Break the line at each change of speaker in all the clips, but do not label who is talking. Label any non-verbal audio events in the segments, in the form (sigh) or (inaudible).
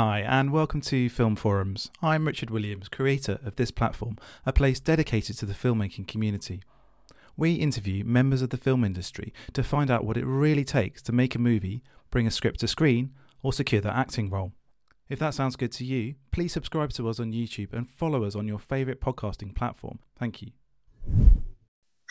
Hi, and welcome to Film Forums. I'm Richard Williams, creator of this platform, a place dedicated to the filmmaking community. We interview members of the film industry to find out what it really takes to make a movie, bring a script to screen, or secure that acting role. If that sounds good to you, please subscribe to us on YouTube and follow us on your favourite podcasting platform. Thank you.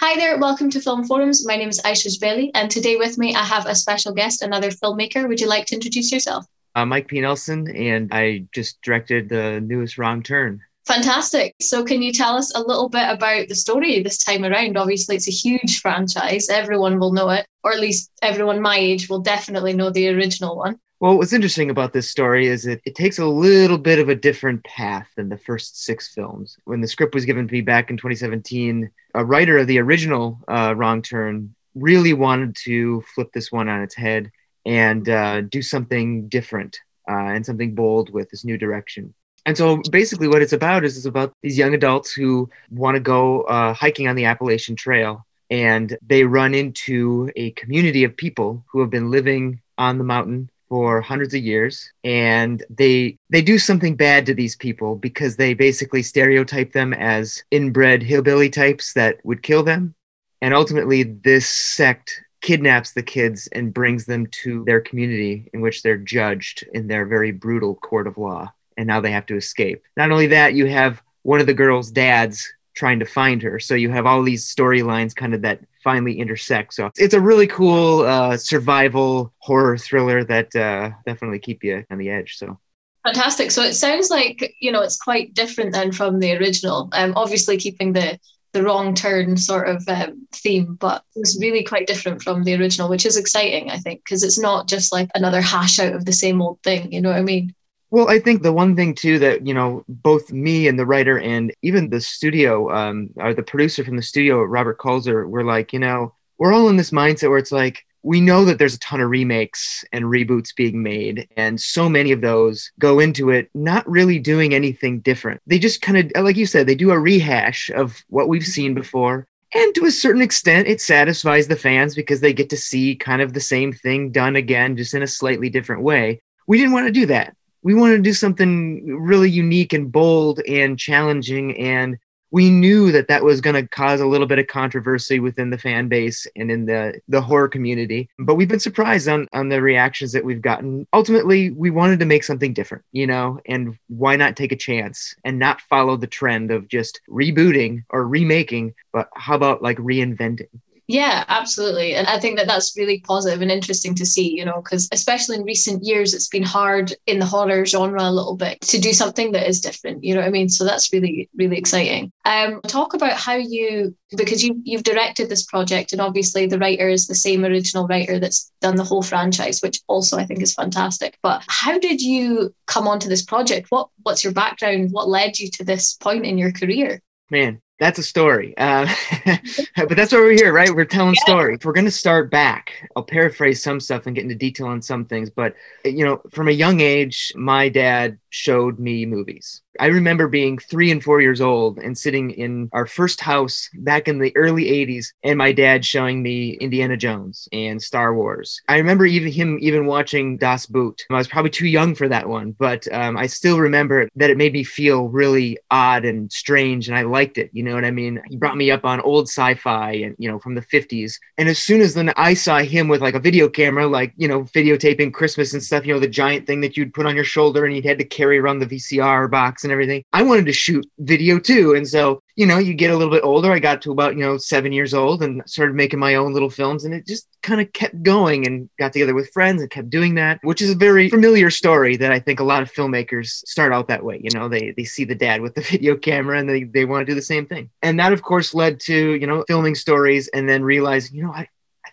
Hi there, welcome to Film Forums. My name is Aisha Jbeli, and today with me I have a special guest, another filmmaker. Would you like to introduce yourself?
Uh, Mike P. Nelson, and I just directed the newest Wrong Turn.
Fantastic. So, can you tell us a little bit about the story this time around? Obviously, it's a huge franchise. Everyone will know it, or at least everyone my age will definitely know the original one.
Well, what's interesting about this story is that it takes a little bit of a different path than the first six films. When the script was given to me back in 2017, a writer of the original uh, Wrong Turn really wanted to flip this one on its head and uh, do something different uh, and something bold with this new direction. And so basically, what it's about is it's about these young adults who want to go uh, hiking on the Appalachian Trail. And they run into a community of people who have been living on the mountain for hundreds of years and they they do something bad to these people because they basically stereotype them as inbred hillbilly types that would kill them and ultimately this sect kidnaps the kids and brings them to their community in which they're judged in their very brutal court of law. And now they have to escape. Not only that, you have one of the girl's dads trying to find her. So you have all these storylines kind of that finally intersect. So it's a really cool uh, survival horror thriller that uh, definitely keep you on the edge. So
fantastic. So it sounds like you know it's quite different than from the original. Um, obviously keeping the the wrong turn sort of um, theme, but it's really quite different from the original, which is exciting, I think, because it's not just like another hash out of the same old thing. You know what I mean?
Well, I think the one thing too that you know, both me and the writer, and even the studio, um, or the producer from the studio, Robert Kulzer, were like, you know, we're all in this mindset where it's like, we know that there's a ton of remakes and reboots being made, and so many of those go into it not really doing anything different. They just kind of, like you said, they do a rehash of what we've seen before. And to a certain extent, it satisfies the fans because they get to see kind of the same thing done again, just in a slightly different way. We didn't want to do that. We wanted to do something really unique and bold and challenging and we knew that that was going to cause a little bit of controversy within the fan base and in the the horror community. But we've been surprised on on the reactions that we've gotten. Ultimately we wanted to make something different you know and why not take a chance and not follow the trend of just rebooting or remaking but how about like reinventing
yeah, absolutely. And I think that that's really positive and interesting to see, you know, because especially in recent years, it's been hard in the horror genre a little bit to do something that is different, you know what I mean? So that's really, really exciting. Um, talk about how you, because you, you've directed this project and obviously the writer is the same original writer that's done the whole franchise, which also I think is fantastic. But how did you come onto this project? What, what's your background? What led you to this point in your career?
Man, that's a story. Uh, (laughs) but that's why we're here, right? We're telling yeah. stories. We're going to start back. I'll paraphrase some stuff and get into detail on some things. But, you know, from a young age, my dad showed me movies. I remember being three and four years old and sitting in our first house back in the early 80s and my dad showing me Indiana Jones and Star Wars. I remember even him even watching Das Boot. I was probably too young for that one, but um, I still remember that it made me feel really odd and strange and I liked it. You know what I mean? He brought me up on old sci-fi and, you know, from the 50s. And as soon as then I saw him with like a video camera, like, you know, videotaping Christmas and stuff, you know, the giant thing that you'd put on your shoulder and he'd had to carry around the VCR box and everything. I wanted to shoot video too. And so, you know, you get a little bit older. I got to about, you know, seven years old and started making my own little films. And it just kind of kept going and got together with friends and kept doing that, which is a very familiar story that I think a lot of filmmakers start out that way. You know, they, they see the dad with the (laughs) video camera and they, they want to do the same thing. And that, of course, led to, you know, filming stories and then realizing, you know, I, I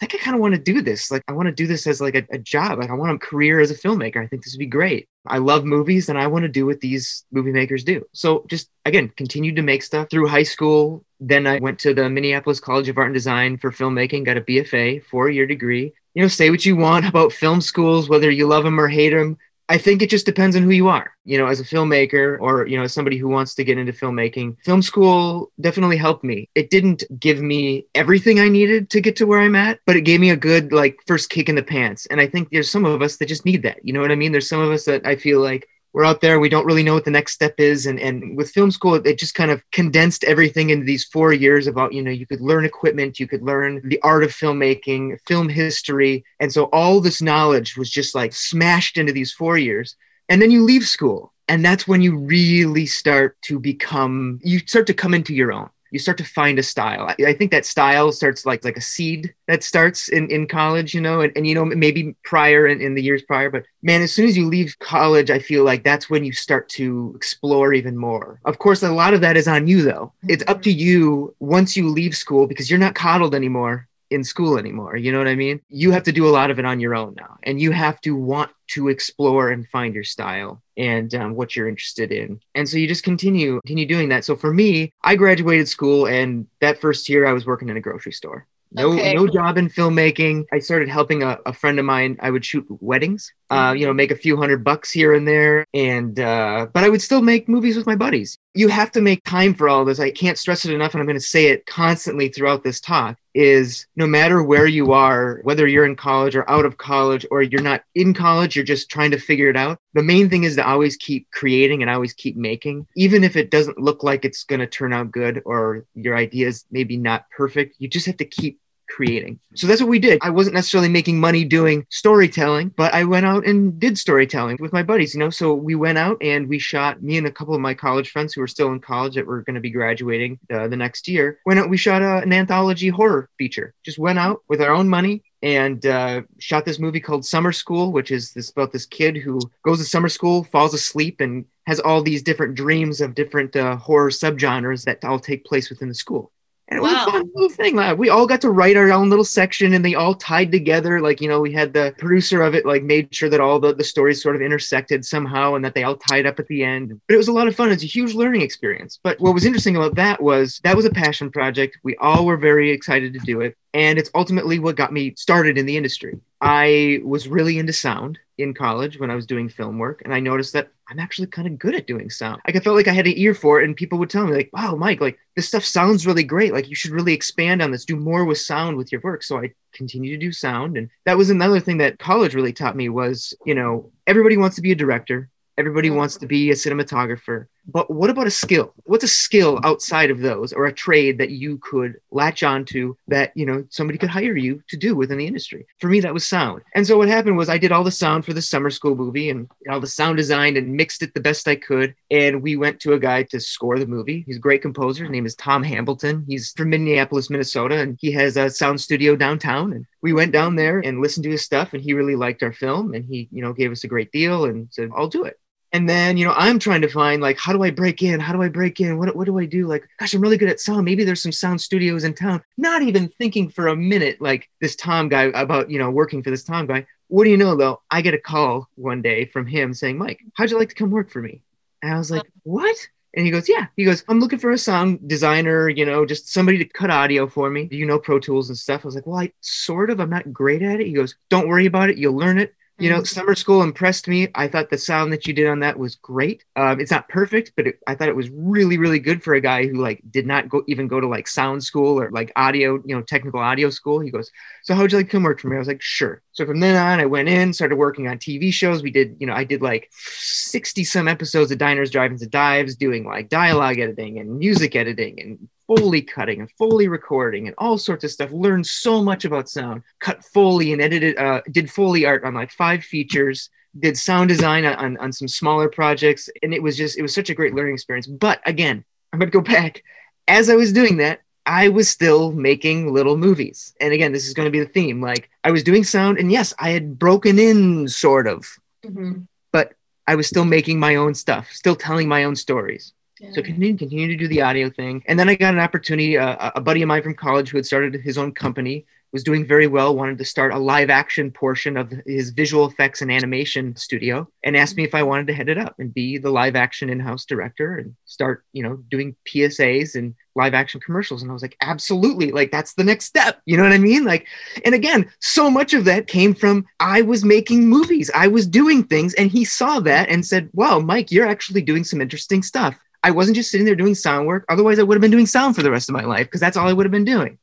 think I kind of want to do this. Like, I want to do this as like a, a, job. Like, I want a career as a filmmaker. I think this would be great. I love movies and I want to do what these movie makers do. So, just again, continued to make stuff through high school. Then I went to the Minneapolis College of Art and Design for filmmaking, got a BFA, four year degree. You know, say what you want about film schools, whether you love them or hate them. I think it just depends on who you are. You know, as a filmmaker or, you know, as somebody who wants to get into filmmaking, film school definitely helped me. It didn't give me everything I needed to get to where I'm at, but it gave me a good, like, first kick in the pants. And I think there's some of us that just need that. You know what I mean? There's some of us that I feel like we're out there we don't really know what the next step is. And and with film school it just kind of condensed everything into these four years about you know you could learn equipment you could learn the art of filmmaking film history. And so all this knowledge was just like smashed into these four years. And then you leave school. And that's when you really start to become you start to come into your own you start to find a style. I, I, think that style starts like like a seed that starts in, in college, you know, and, and you know, maybe prior in, in the years prior, but man, as soon as you leave college, I feel like that's when you start to explore even more. Of course, a lot of that is on you though. It's up to mm-hmm. you once you leave school because you're not coddled anymore in school anymore. You know what I mean? You have to do a lot of it on your own now, and you have to want to explore and find your style and um, what you're interested in. And so you just continue continue doing that. So for me, I graduated school, and that first year I was working in a grocery store. No, okay. no job in filmmaking. I started helping a, a, friend of mine. I would shoot weddings, uh, you know, make a few hundred bucks here and there, and uh, but I would still make movies with my buddies. You have to make time for all this. I can't stress it enough, and I'm going to say it constantly throughout this talk. Is no matter where you are, whether you're in college or out of college, or you're not in college, you're just trying to figure it out. The main thing is to always keep creating and always keep making, even if it doesn't look like it's going to turn out good or your idea is maybe not perfect. You just have to keep creating. So that's what we did. I wasn't necessarily making money doing storytelling, but I went out and did storytelling with my buddies, you know. So we went out and we shot, me and a couple of my college friends who were still in college that were going to be graduating uh, the next year, went out, we shot a, an anthology horror feature. Just went out with our own money and uh, shot this movie called Summer School, which is this about this kid who goes to summer school, falls asleep, and has all these different dreams of different uh, horror subgenres that all take place within the school. And it was wow. a fun little thing. Like, we all got to write our own little section and they all tied together. Like, you know, we had the producer of it, like, made sure that all the, the stories sort of intersected somehow and that they all tied up at the end. But it was a lot of fun. It's a huge learning experience. But what was interesting about that was that was a passion project. We all were very excited to do it. And it's ultimately what got me started in the industry. I was really into sound in college when I was doing film work, and I noticed that I'm actually kind of good at doing sound. Like I felt like I had an ear for it, and people would tell me, like, wow, Mike, like this stuff sounds really great. Like you should really expand on this, do more with sound with your work. So I continue to do sound. And that was another thing that college really taught me was, you know, everybody wants to be a director. Everybody mm-hmm. wants to be a cinematographer. But what about a skill? What's a skill outside of those or a trade that you could latch onto that, you know, somebody could hire you to do within the industry? For me, that was sound. And so what happened was I did all the sound for the summer school movie and all the sound design and mixed it the best I could. And we went to a guy to score the movie. He's a great composer. His name is Tom Hambleton. He's from Minneapolis, Minnesota, and he has a sound studio downtown. And we went down there and listened to his stuff and he really liked our film and he, you know, gave us a great deal and said, I'll do it. And then, you know, I'm trying to find like, how do I break in? How do I break in? What, what do I do? Like, gosh, I'm really good at sound. Maybe there's some sound studios in town. Not even thinking for a minute, like this Tom guy about, you know, working for this Tom guy. What do you know though? I get a call one day from him saying, Mike, how'd you like to come work for me? And I was like, what? And he goes, Yeah. He goes, I'm looking for a sound designer, you know, just somebody to cut audio for me. Do you know Pro Tools and stuff? I was like, Well, I sort of, I'm not great at it. He goes, Don't worry about it. You'll learn it you know, mm-hmm. summer school impressed me. I thought the sound that you did on that was great. Um, it's not perfect, but it, I thought it was really, really good for a guy who like did not go even go to like sound school or like audio, you know, technical audio school. He goes, "So how'd you like to come work for me?" I was like, "Sure." So from then on, I went in, started working on TV shows. We did, you know, I did like sixty some episodes of Diners, Drive-ins, and Dives, doing like dialogue editing and music editing and Foley cutting and Foley recording and all sorts of stuff. Learned so much about sound. Cut Foley and edited, uh, did Foley art on like five features. Did sound design on, on some smaller projects, and it was just it was such a great learning experience. But again, I'm gonna go back. As I was doing that, I was still making little movies. And again, this is going to be the theme. Like I was doing sound, and yes, I had broken in sort of, mm-hmm. but I was still making my own stuff, still telling my own stories. So continue continue to do the audio thing, and then I got an opportunity. Uh, a buddy of mine from college who had started his own company was doing very well. Wanted to start a live action portion of his visual effects and animation studio, and asked me if I wanted to head it up and be the live action in house director and start, you know, doing PSAs and live action commercials. And I was like, absolutely, like that's the next step. You know what I mean? Like, and again, so much of that came from I was making movies, I was doing things, and he saw that and said, "Wow, Mike, you're actually doing some interesting stuff." I wasn't just sitting there doing sound work. Otherwise, I would have been doing sound for the rest of my life because that's all I would have been doing,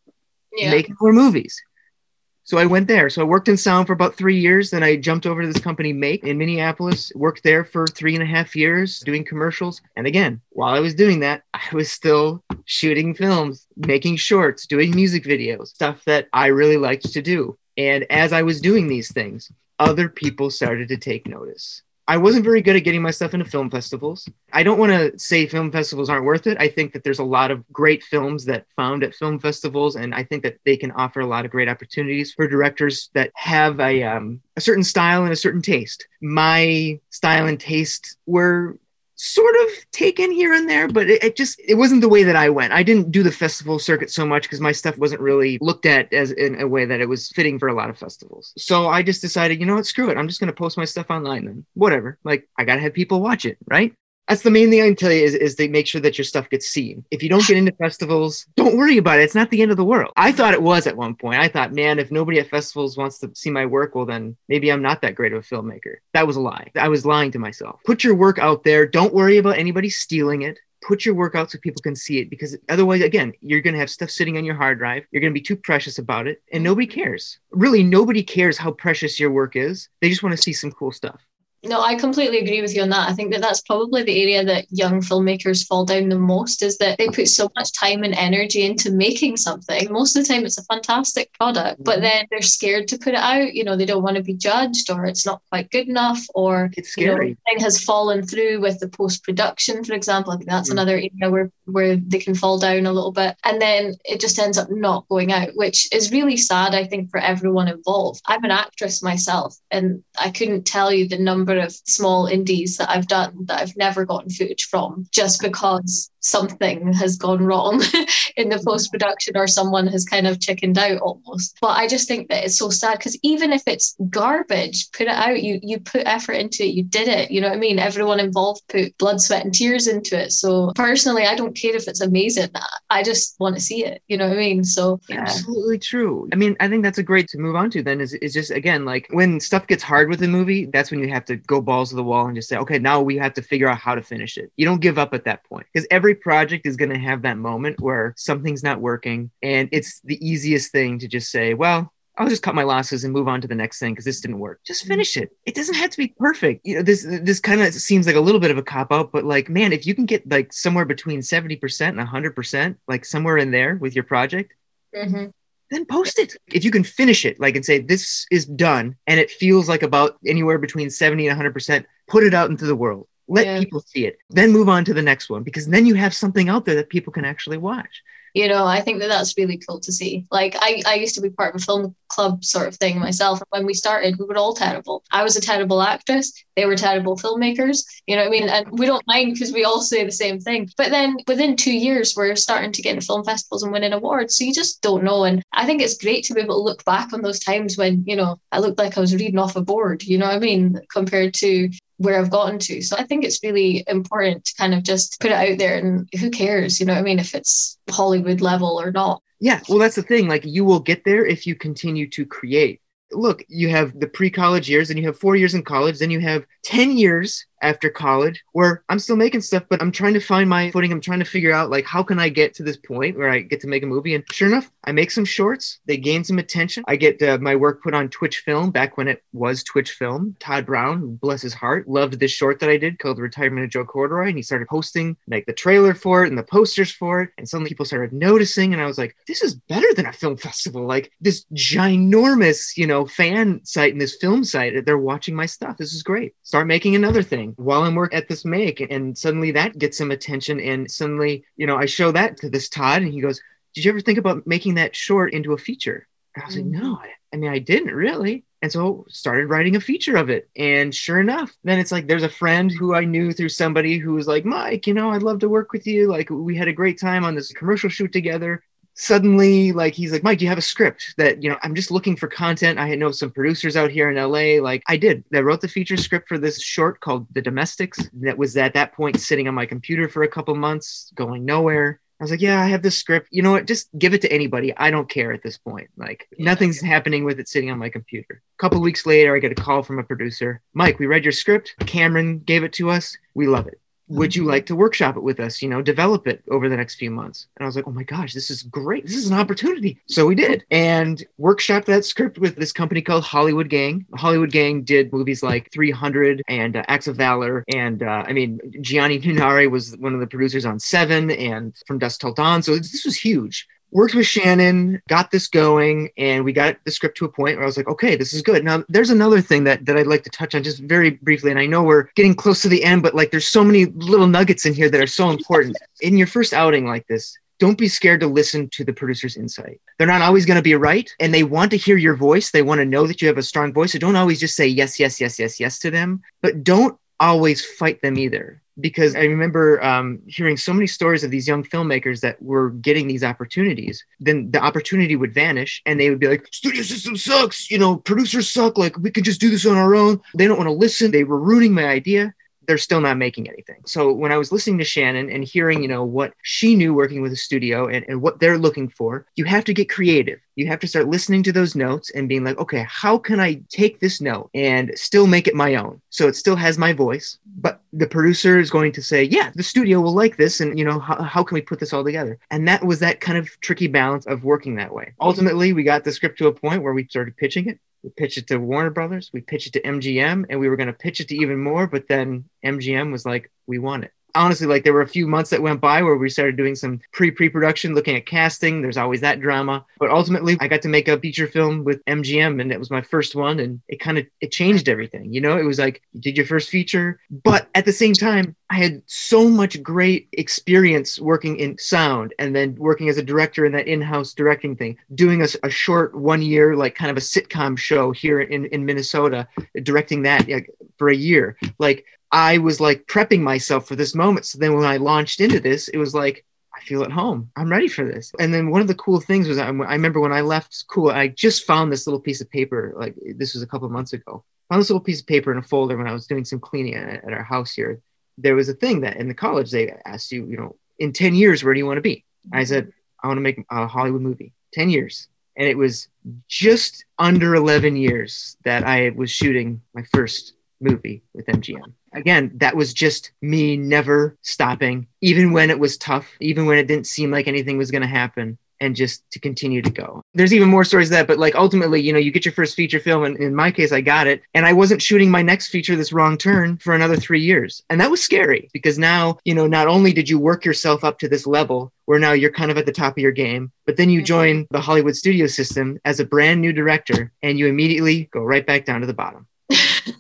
yeah. making more movies. So I went there. So I worked in sound for about three years. Then I jumped over to this company, Make, in Minneapolis, worked there for three and a half years doing commercials. And again, while I was doing that, I was still shooting films, making shorts, doing music videos, stuff that I really liked to do. And as I was doing these things, other people started to take notice. I wasn't very good at getting my stuff into film festivals. I don't want to say film festivals aren't worth it. I think that there's a lot of great films that found at film festivals, and I think that they can offer a lot of great opportunities for directors that have a um, a certain style and a certain taste. My style and taste were sort of taken here and there, but it, it, just it wasn't the way that I went. I didn't do the festival circuit so much because my stuff wasn't really looked at as in a way that it was fitting for a lot of festivals. So I just decided, you know what, screw it. I'm just gonna post my stuff online then. Whatever. Like I gotta have people watch it, right? That's the main thing I can tell you is, is they make sure that your stuff gets seen. If you don't get into festivals, don't worry about it. It's not the end of the world. I thought it was at one point. I thought, man, if nobody at festivals wants to see my work, well, then maybe I'm not that great of a filmmaker. That was a lie. I was lying to myself. Put your work out there. Don't worry about anybody stealing it put your work out so people can see it because otherwise again you're going to have stuff sitting on your hard drive you're going to be too precious about it and nobody cares really nobody cares how precious your work is they just want to see some cool stuff
no, I completely agree with you on that. I think that that's probably the area that young filmmakers fall down the most is that they put so much time and energy into making something. Most of the time, it's a fantastic product, but mm-hmm. then they're scared to put it out. You know, they don't want to be judged, or it's not quite good enough, or
it's scary.
You know, thing has fallen through with the post production, for example. I think that's mm-hmm. another area where where they can fall down a little bit, and then it just ends up not going out, which is really sad. I think for everyone involved. I'm an actress myself, and I couldn't tell you the number number of small indies that I've done that I've never gotten footage from just because something has gone wrong (laughs) in the mm-hmm. post production or someone has kind of chickened out almost. But I just think that it's so sad because even if it's garbage, put it out. You you put effort into it. You did it. You know what I mean? Everyone involved put blood, sweat, and tears into it. So personally, I don't care if it's amazing. I just want to see it. You know what I mean? So
yeah. absolutely true. I mean, I think that's a great to move on to. Then is is just again like when stuff gets hard with a movie, that's when you have to go balls to the wall and just say, okay, now we have to figure out how to finish it. You don't give up at that point because every project is going to have that moment where something's not working. And it's the easiest thing to just say, well, I'll just cut my losses and move on to the next thing because this didn't work. Just finish it. It doesn't have to be perfect. You know, this this kind of seems like a little bit of a cop out, but like, man, if you can get like somewhere between 70% and 100%, like somewhere in there with your project, mm-hmm then post it. If you can finish it, like and say this is done, and it feels like about anywhere between 70 and 100%, put it out into the world. Let yeah. people see it. Then move on to the next one because then you have something out there that people can actually watch
you know i think that that's really cool to see like I, I used to be part of a film club sort of thing myself. When we started we were all terrible. I was a terrible actress. They were terrible filmmakers. You know what i mean? And we don't mind because we all say the same thing. But then within two years we're starting to get into film festivals and winning awards. So you just don't know. And i think it's great to be able to look back on those times when you know i looked like i was reading off a board. You know what i mean? Compared to where I've gotten to. So I think it's really important to kind of just put it out there and who cares, you know what I mean, if it's Hollywood level or not.
Yeah, well, that's the thing. Like, you will get there if you continue to create. Look, you have the pre college years and you have four years in college, then you have 10 years after college where I'm still making stuff, but I'm trying to find my footing. I'm trying to figure out like how can I get to this point where I get to make a movie. And sure enough, I make some shorts. They gain some attention. I get uh, my work put on Twitch Film back when it was Twitch Film. Todd Brown, bless his heart, loved this short that I did called The Retirement of Joe Corduroy, and he started posting like the trailer for it and the posters for it. And suddenly people started noticing, and I was like, this is better than a film festival. Like this ginormous, you know, fan site and this film site. They're watching my stuff. This is great. Start making another thing while I'm working at this make. And suddenly that gets some attention. And suddenly, you know, I show that to this Todd and he goes, Did you ever think about making that short into a feature? And I was mm-hmm. like, No, I, I mean, I didn't really. And so started writing a feature of it. And sure enough, then it's like there's a friend who I knew through somebody who was like, Mike, you know, I'd love to work with you. Like we had a great time on this commercial shoot together suddenly like he's like mike do you have a script that you know i'm just looking for content i know some producers out here in la like i did i wrote the feature script for this short called the domestics that was at that point sitting on my computer for a couple months going nowhere I was like, yeah, I have this script. You know what? Just give it to anybody. I don't care at this point. Like yeah. nothing's happening with it sitting on my computer. A couple weeks later, I get a call from a producer. Mike, we read your script. Cameron gave it to us. We love it would you like to workshop it with us? You know, develop it over the next few months. And I was like, oh my gosh, this is great. This is an opportunity. So we did and workshop that script with this company called Hollywood Gang. Hollywood Gang did movies like 300 and uh, Acts of Valor. And uh, I mean, Gianni Nunari was one of the producers on Seven and From dust Till Dawn. So this was huge worked with Shannon, got this going, and we got the script to a point where I was like, okay, this is good. Now, there's another thing that, that I'd like to touch on just very briefly. And I know we're getting close to the end, but like there's so many little nuggets in here that are so important. In your first outing like this, don't be scared to listen to the producer's insight. They're not always going to be right, and they want to hear your voice. They want to know that you have a strong voice. So don't always just say yes, yes, yes, yes, yes to them, but don't always fight them either because I remember um, hearing so many stories of these young filmmakers that were getting these opportunities. Then the opportunity would vanish, and they would be like, "Studio system sucks. You know, producers suck. Like we could just do this on our own." They don't want to listen. They were ruining my idea they're still not making anything. So when I was listening to Shannon and hearing, you know, what she knew working with a studio and, and what they're looking for, you have to get creative. You have to start listening to those notes and being like, okay, how can I take this note and still make it my own? So it still has my voice, but the producer is going to say, yeah, the studio will like this. And, you know, how, how can we put this all together? And that was that kind of tricky balance of working that way. Ultimately, we got the script to a point where we started pitching it we pitched it to Warner Brothers, we pitched it to MGM, and we were going to pitch it to even more. But then MGM was like, we want it honestly, like there were a few months that went by where we started doing some pre pre production, looking at casting. There's always that drama, but ultimately, I got to make a feature film with MGM, and it was my first one, and it kind of it changed everything. You know, it was like you did your first feature, but at the same time, I had so much great experience working in sound and then working as a director in that in-house directing thing, doing a, a short one year, like kind of a sitcom show here in, in Minnesota, directing that like, for a year. Like I was like prepping myself for this moment. So then when I launched into this, it was like, I feel at home. I'm ready for this. And then one of the cool things was I, I remember when I left school, I just found this little piece of paper. Like this was a couple months ago. Found this little piece of paper in a folder when I was doing some cleaning at, at our house here. There was a thing that in the college they asked you, you know, in 10 years, where do you want to be? I said, I want to make a Hollywood movie. 10 years. And it was just under 11 years that I was shooting my first movie with MGM. Again, that was just me never stopping, even when it was tough, even when it didn't seem like anything was going to happen and just to continue to go. There's even more stories that, but like ultimately, you know, you get your first feature film, and in my case, I got it, and I wasn't shooting my next feature, this wrong turn, for another three years, and that was scary because now, you know, not only did you work yourself up to this level where now you're kind of at the top of your game, but then you mm-hmm. join the Hollywood studio system as a brand new director, and you immediately go right back down to the bottom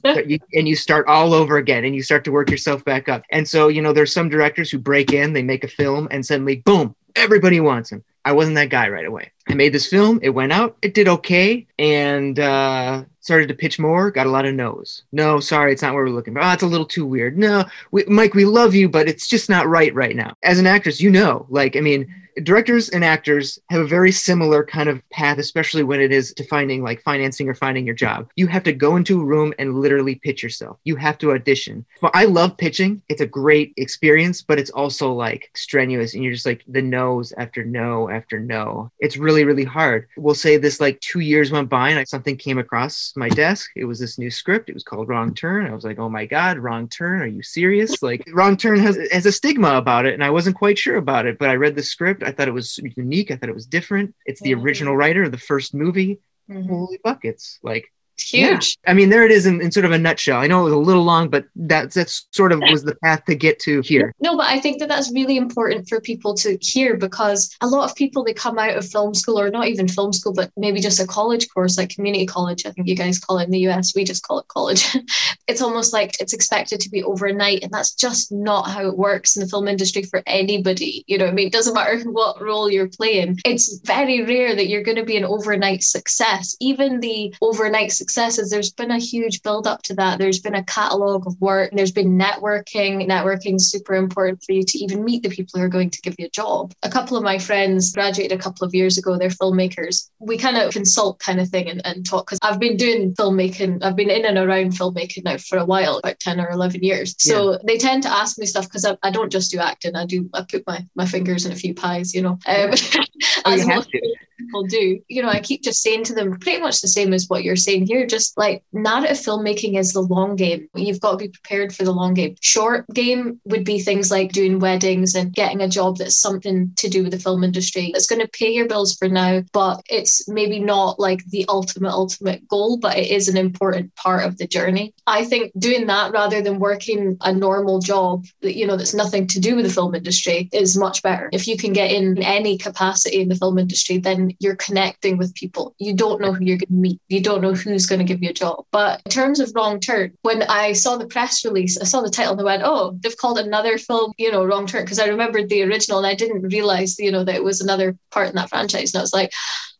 (laughs) you, and you start all over again and you start to work yourself back up. And so, you know, there's some directors who break in, they make a film, and suddenly, boom, everybody wants him. I wasn't that guy right away. I made this film, it went out, it did okay, and uh, started to pitch more, got a lot of no's. No, sorry, it's not what we're looking for. Oh, it's a little too weird. No, we, Mike, we love you, but it's just not right right now. As an actress, you know, like, I mean, directors and actors have a very similar kind of path, especially when it is to finding like financing or finding your job. You have to go into a room and literally pitch yourself. You have to audition. Well, I love pitching. It's a great experience, but it's also like strenuous and you're just like the no's after no after no. It's really, really hard. We'll say this like two years went by and like something came across my desk. It was this new script. It was called Wrong Turn. I was like, oh my God, Wrong Turn. Are you serious? Like Wrong Turn has, has a stigma about it. And I wasn't quite sure about it, but I read the script thought it was unique. I thought it was different. It's the mm-hmm. original writer of the first movie. Mm-hmm. Holy buckets! Like
huge.
Yeah. I mean, there it is in, in, sort of a nutshell. I know it was a little long, but that's that's sort of was the path to get to here.
No, but I think that that's really important for people to hear because a lot of people they come out of film school or not even film school, but maybe just a college course like community college. I think you guys call it in the US. We just call it college. (laughs) it's almost like it's expected to be overnight, and that's just not how it works in the film industry for anybody. You know, I mean, it doesn't matter (laughs) what role you're playing. It's very rare that you're going to be an overnight success. Even the overnight successes, there's been a huge build up to that. There's been a catalogue of work, there's been networking. Networking is super important for you to even meet the people who are going to give you a job. A couple of my friends graduated a couple of years ago, they're filmmakers. We kind of consult kind of thing and, and talk because I've been doing filmmaking, I've been in and around filmmaking now for a while, about 10 or 11 years. So yeah. they tend to ask me stuff because I, I, don't just do acting, I do, I put my, my fingers in a few pies, you know. Um, (laughs)
oh, you have
to people do. You know, I keep just saying to them pretty much the same as what you're saying here. Just like narrative filmmaking is the long game. You've got to be prepared for the long game. Short game would be things like doing weddings and getting a job that's something to do with the film industry. It's going to pay your bills for now, but it's maybe not like the ultimate, ultimate goal, but it is an important part of the journey. I think doing that rather than working a normal job that, you know, that's nothing to do with the film industry is much better. If you can get in any capacity in the film industry, then you're connecting with people. You don't know who you're going to meet. You don't know who's going to give you a job. But in terms of Wrong Turn, when I saw the press release, I saw the title and I went, oh, they've called another film, you know, Wrong Turn. Because I remembered the original and I didn't realize, you know, that it was another part in that franchise. And I was like,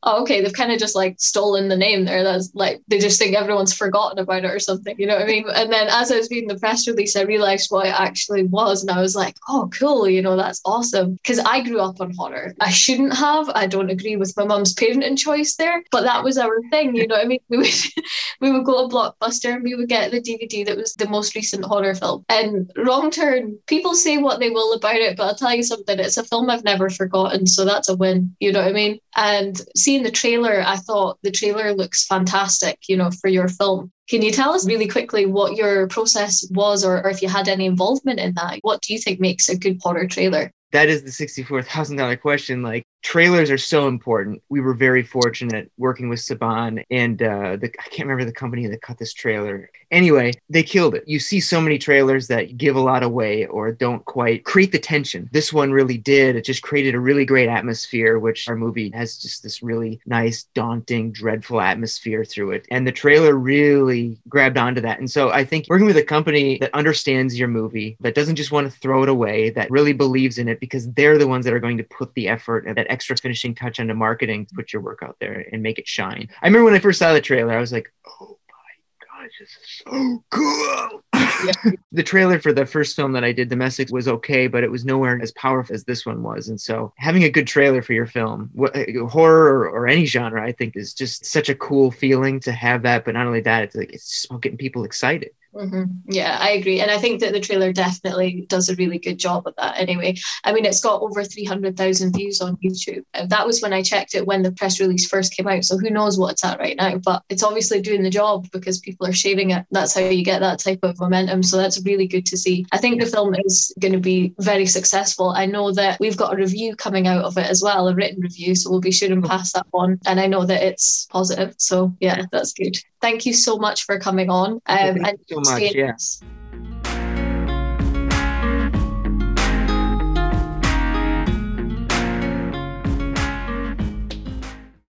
oh, okay, they've kind of just like stolen the name there. That's like they just think everyone's forgotten about it or something, you know what I mean? And then as I was reading the press release, I realized what it actually was, and I was like, oh, cool, you know, that's awesome. Because I grew up on horror. I shouldn't have. I don't agree with my mum's parenting choice there, but that was our thing, you know what I mean? We would (laughs) we would go to Blockbuster and we would get the DVD that was the most recent horror film. And Wrong Turn, people say what they will about it, but I'll tell you something, it's a film I've never forgotten, so that's a win. You know what I mean? And see seeing the trailer, I thought the trailer looks fantastic, you know, for your film. Can you tell us really quickly what your process was or, or if you had any involvement in that? What do you think makes a good horror trailer?
That is the $64,000 question. Like, trailers are so important. We were very fortunate working with Saban and uh, the I can't remember the company that cut this trailer. Anyway, they killed it. You see so many trailers that give a lot away or don't quite create the tension. This one really did. It just created a really great atmosphere, which our movie has just this really nice, daunting, dreadful atmosphere through it. And the trailer really grabbed onto that. And so I think working with a company that understands your movie, that doesn't just want to throw it away, that really believes in it because they're the ones that are going to put the effort and that extra finishing touch onto marketing to put your work out there and make it shine. I remember when I first saw the trailer, I was like, oh my gosh, this is so cool. Yeah. (laughs) the trailer for the first film that I did, Domestic, was okay, but it was nowhere as powerful as this one was. And so having a good trailer for your film, uh, horror or, or, any genre, I think is just such a cool feeling to have that. But not only that, it's like it's just about getting people excited.
Mm-hmm. Yeah, I agree. And I think that the trailer definitely does a really good job of that anyway. I mean, it's got over 300,000 views on YouTube. That was when I checked it when the press release first came out. So who knows what it's at right now. But it's obviously doing the job because people are sharing it. That's how you get that type of momentum. So that's really good to see. I think the film is going to be very successful. I know that we've got a review coming out of it as well, a written review. So we'll be sure and pass that on. And I know that it's positive. So yeah, that's good. Thank you so much for coming on. Um,
and so much. Yes.